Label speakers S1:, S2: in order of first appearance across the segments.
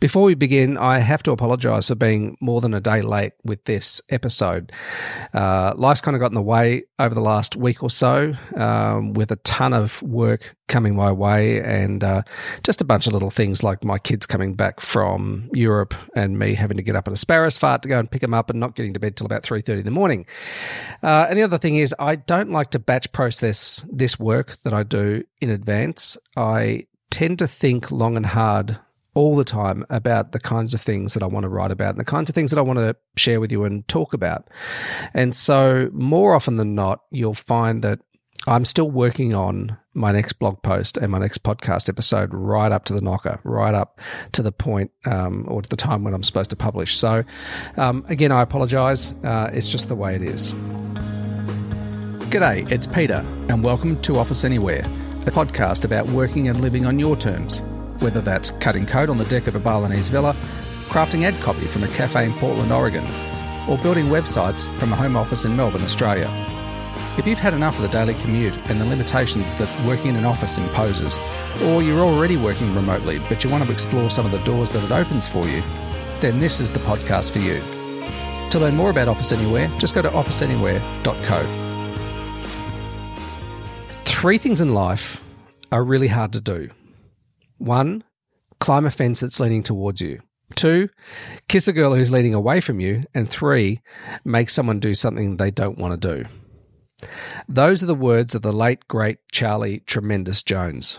S1: Before we begin, I have to apologise for being more than a day late with this episode. Uh, life's kind of got in the way over the last week or so, um, with a ton of work coming my way, and uh, just a bunch of little things like my kids coming back from Europe and me having to get up at a sparrow's fart to go and pick them up, and not getting to bed till about three thirty in the morning. Uh, and the other thing is, I don't like to batch process this work that I do in advance. I tend to think long and hard all the time about the kinds of things that I want to write about and the kinds of things that I want to share with you and talk about. And so, more often than not, you'll find that I'm still working on my next blog post and my next podcast episode right up to the knocker, right up to the point um, or to the time when I'm supposed to publish. So, um, again, I apologize. Uh, it's just the way it is. G'day, it's Peter, and welcome to Office Anywhere, a podcast about working and living on your terms whether that's cutting code on the deck of a Balinese villa, crafting ad copy from a cafe in Portland, Oregon, or building websites from a home office in Melbourne, Australia. If you've had enough of the daily commute and the limitations that working in an office imposes, or you're already working remotely but you want to explore some of the doors that it opens for you, then this is the podcast for you. To learn more about Office Anywhere, just go to officeanywhere.co. Three things in life are really hard to do one, climb a fence that's leaning towards you. Two, kiss a girl who's leaning away from you. And three, make someone do something they don't want to do. Those are the words of the late, great Charlie Tremendous Jones.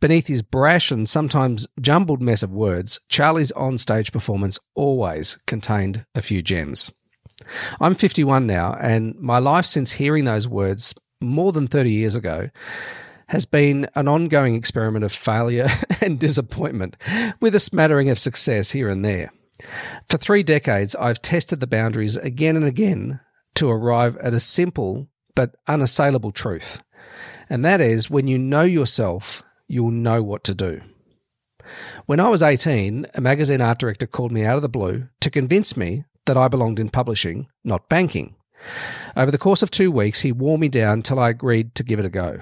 S1: Beneath his brash and sometimes jumbled mess of words, Charlie's on-stage performance always contained a few gems. I'm 51 now, and my life since hearing those words more than 30 years ago has been an ongoing experiment of failure and disappointment, with a smattering of success here and there. For three decades, I've tested the boundaries again and again to arrive at a simple but unassailable truth. And that is when you know yourself, you'll know what to do. When I was 18, a magazine art director called me out of the blue to convince me that I belonged in publishing, not banking. Over the course of two weeks, he wore me down till I agreed to give it a go.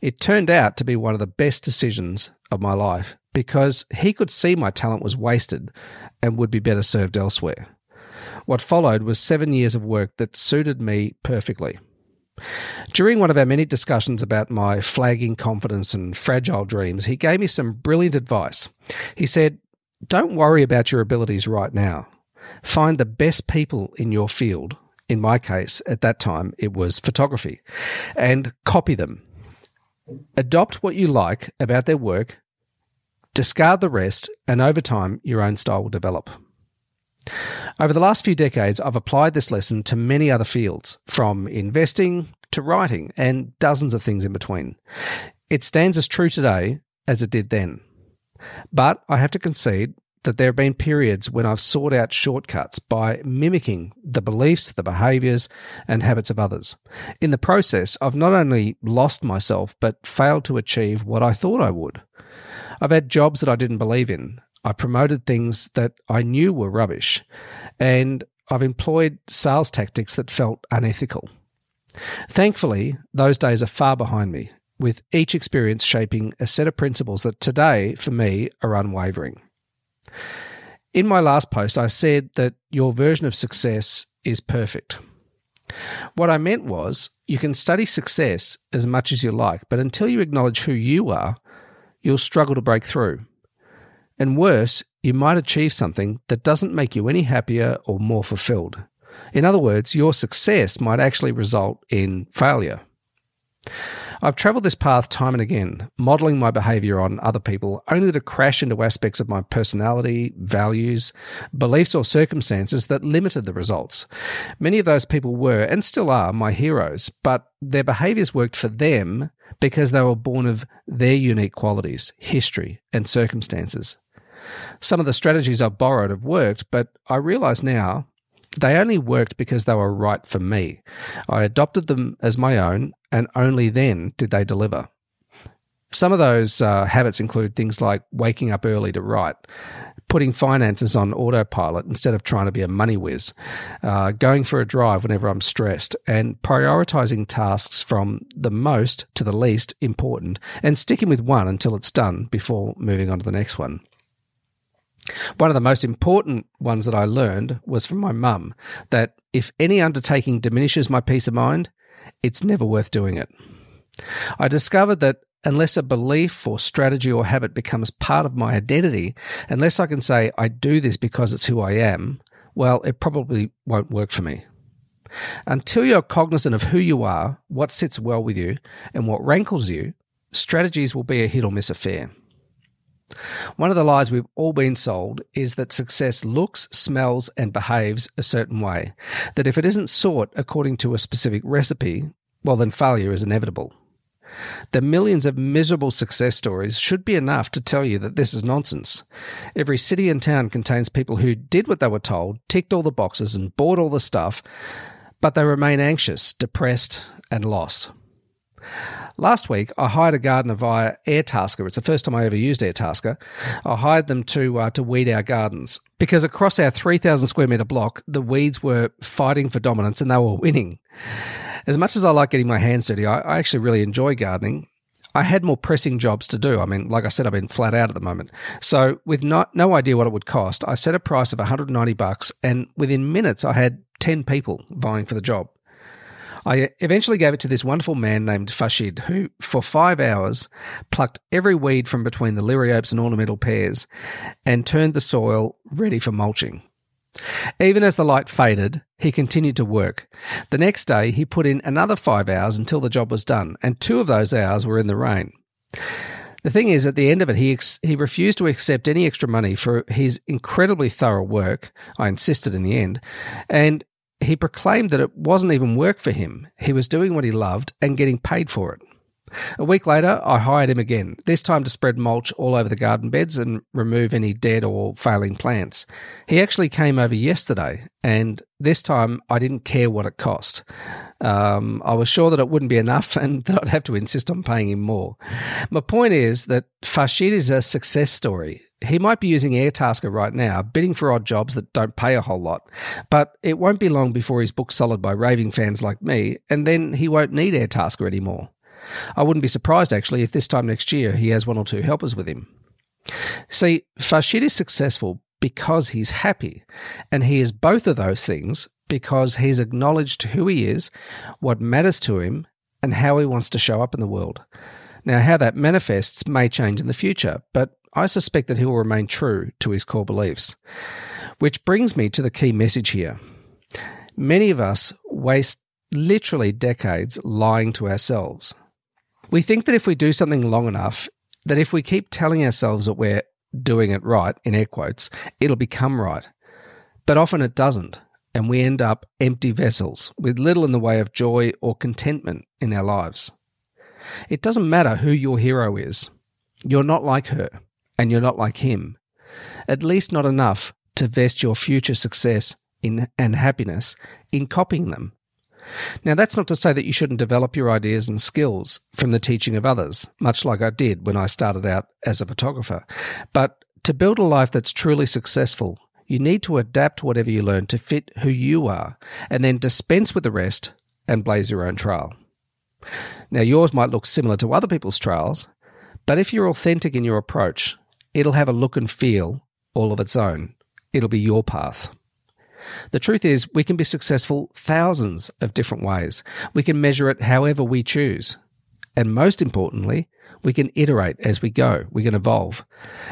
S1: It turned out to be one of the best decisions of my life because he could see my talent was wasted and would be better served elsewhere. What followed was seven years of work that suited me perfectly. During one of our many discussions about my flagging confidence and fragile dreams, he gave me some brilliant advice. He said, Don't worry about your abilities right now. Find the best people in your field. In my case, at that time, it was photography, and copy them Adopt what you like about their work, discard the rest, and over time, your own style will develop. Over the last few decades, I've applied this lesson to many other fields, from investing to writing and dozens of things in between. It stands as true today as it did then. But I have to concede that there have been periods when I've sought out shortcuts by mimicking the beliefs, the behaviors, and habits of others. In the process, I've not only lost myself, but failed to achieve what I thought I would. I've had jobs that I didn't believe in. I promoted things that I knew were rubbish. And I've employed sales tactics that felt unethical. Thankfully, those days are far behind me, with each experience shaping a set of principles that today, for me, are unwavering. In my last post, I said that your version of success is perfect. What I meant was you can study success as much as you like, but until you acknowledge who you are, you'll struggle to break through. And worse, you might achieve something that doesn't make you any happier or more fulfilled. In other words, your success might actually result in failure. I've traveled this path time and again, modeling my behavior on other people, only to crash into aspects of my personality, values, beliefs, or circumstances that limited the results. Many of those people were, and still are, my heroes, but their behaviors worked for them because they were born of their unique qualities, history, and circumstances. Some of the strategies I've borrowed have worked, but I realize now they only worked because they were right for me. I adopted them as my own, and only then did they deliver. Some of those uh, habits include things like waking up early to write, putting finances on autopilot instead of trying to be a money whiz, uh, going for a drive whenever I'm stressed, and prioritizing tasks from the most to the least important and sticking with one until it's done before moving on to the next one. One of the most important ones that I learned was from my mum that if any undertaking diminishes my peace of mind, it's never worth doing it. I discovered that unless a belief or strategy or habit becomes part of my identity, unless I can say I do this because it's who I am, well, it probably won't work for me. Until you're cognizant of who you are, what sits well with you, and what rankles you, strategies will be a hit or miss affair. One of the lies we've all been sold is that success looks, smells, and behaves a certain way. That if it isn't sought according to a specific recipe, well, then failure is inevitable. The millions of miserable success stories should be enough to tell you that this is nonsense. Every city and town contains people who did what they were told, ticked all the boxes, and bought all the stuff, but they remain anxious, depressed, and lost. Last week, I hired a gardener via Airtasker. It's the first time I ever used Airtasker. I hired them to uh, to weed our gardens because across our 3,000 square meter block, the weeds were fighting for dominance and they were winning. As much as I like getting my hands dirty, I, I actually really enjoy gardening. I had more pressing jobs to do. I mean, like I said, I've been flat out at the moment. So, with not, no idea what it would cost, I set a price of 190 bucks, and within minutes, I had 10 people vying for the job. I eventually gave it to this wonderful man named Farshid, who, for five hours, plucked every weed from between the liriopes and ornamental pears and turned the soil ready for mulching. Even as the light faded, he continued to work. The next day, he put in another five hours until the job was done, and two of those hours were in the rain. The thing is, at the end of it, he ex- he refused to accept any extra money for his incredibly thorough work. I insisted in the end, and he proclaimed that it wasn't even work for him. He was doing what he loved and getting paid for it. A week later, I hired him again, this time to spread mulch all over the garden beds and remove any dead or failing plants. He actually came over yesterday, and this time I didn't care what it cost. Um, I was sure that it wouldn't be enough and that I'd have to insist on paying him more. My point is that Farshid is a success story. He might be using Airtasker right now, bidding for odd jobs that don't pay a whole lot, but it won't be long before he's booked solid by raving fans like me, and then he won't need Airtasker anymore. I wouldn't be surprised actually if this time next year he has one or two helpers with him. See, Farshid is successful because he's happy, and he is both of those things because he's acknowledged who he is, what matters to him, and how he wants to show up in the world. Now, how that manifests may change in the future, but I suspect that he will remain true to his core beliefs. Which brings me to the key message here. Many of us waste literally decades lying to ourselves. We think that if we do something long enough, that if we keep telling ourselves that we're doing it right, in air quotes, it'll become right. But often it doesn't, and we end up empty vessels with little in the way of joy or contentment in our lives. It doesn't matter who your hero is, you're not like her and you're not like him. At least not enough to vest your future success in, and happiness in copying them. Now, that's not to say that you shouldn't develop your ideas and skills from the teaching of others, much like I did when I started out as a photographer. But to build a life that's truly successful, you need to adapt whatever you learn to fit who you are, and then dispense with the rest and blaze your own trail. Now, yours might look similar to other people's trails, but if you're authentic in your approach, it'll have a look and feel all of its own. It'll be your path. The truth is, we can be successful thousands of different ways. We can measure it however we choose. And most importantly, we can iterate as we go. We can evolve.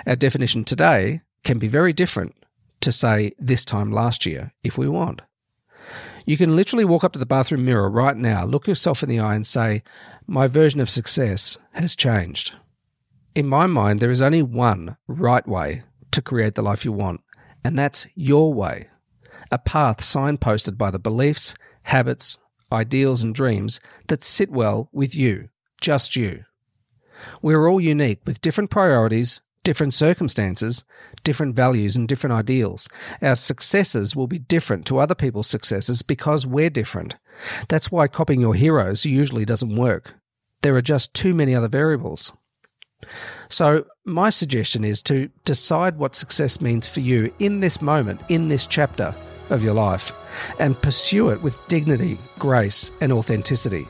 S1: Our definition today can be very different to, say, this time last year if we want. You can literally walk up to the bathroom mirror right now, look yourself in the eye, and say, My version of success has changed. In my mind, there is only one right way to create the life you want, and that's your way a path signposted by the beliefs, habits, ideals, and dreams that sit well with you, just you. We're all unique with different priorities, different circumstances, different values, and different ideals. Our successes will be different to other people's successes because we're different. That's why copying your heroes usually doesn't work. There are just too many other variables. So, my suggestion is to decide what success means for you in this moment, in this chapter, of your life and pursue it with dignity, grace, and authenticity.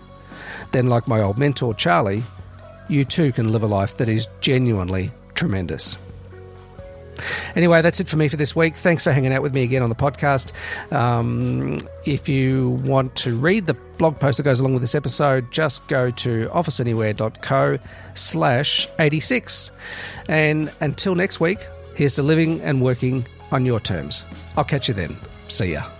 S1: Then, like my old mentor Charlie, you too can live a life that is genuinely tremendous. Anyway, that's it for me for this week. Thanks for hanging out with me again on the podcast. Um, if you want to read the blog post that goes along with this episode, just go to officeanywhere.co slash 86. And until next week, here's to living and working on your terms. I'll catch you then. See ya.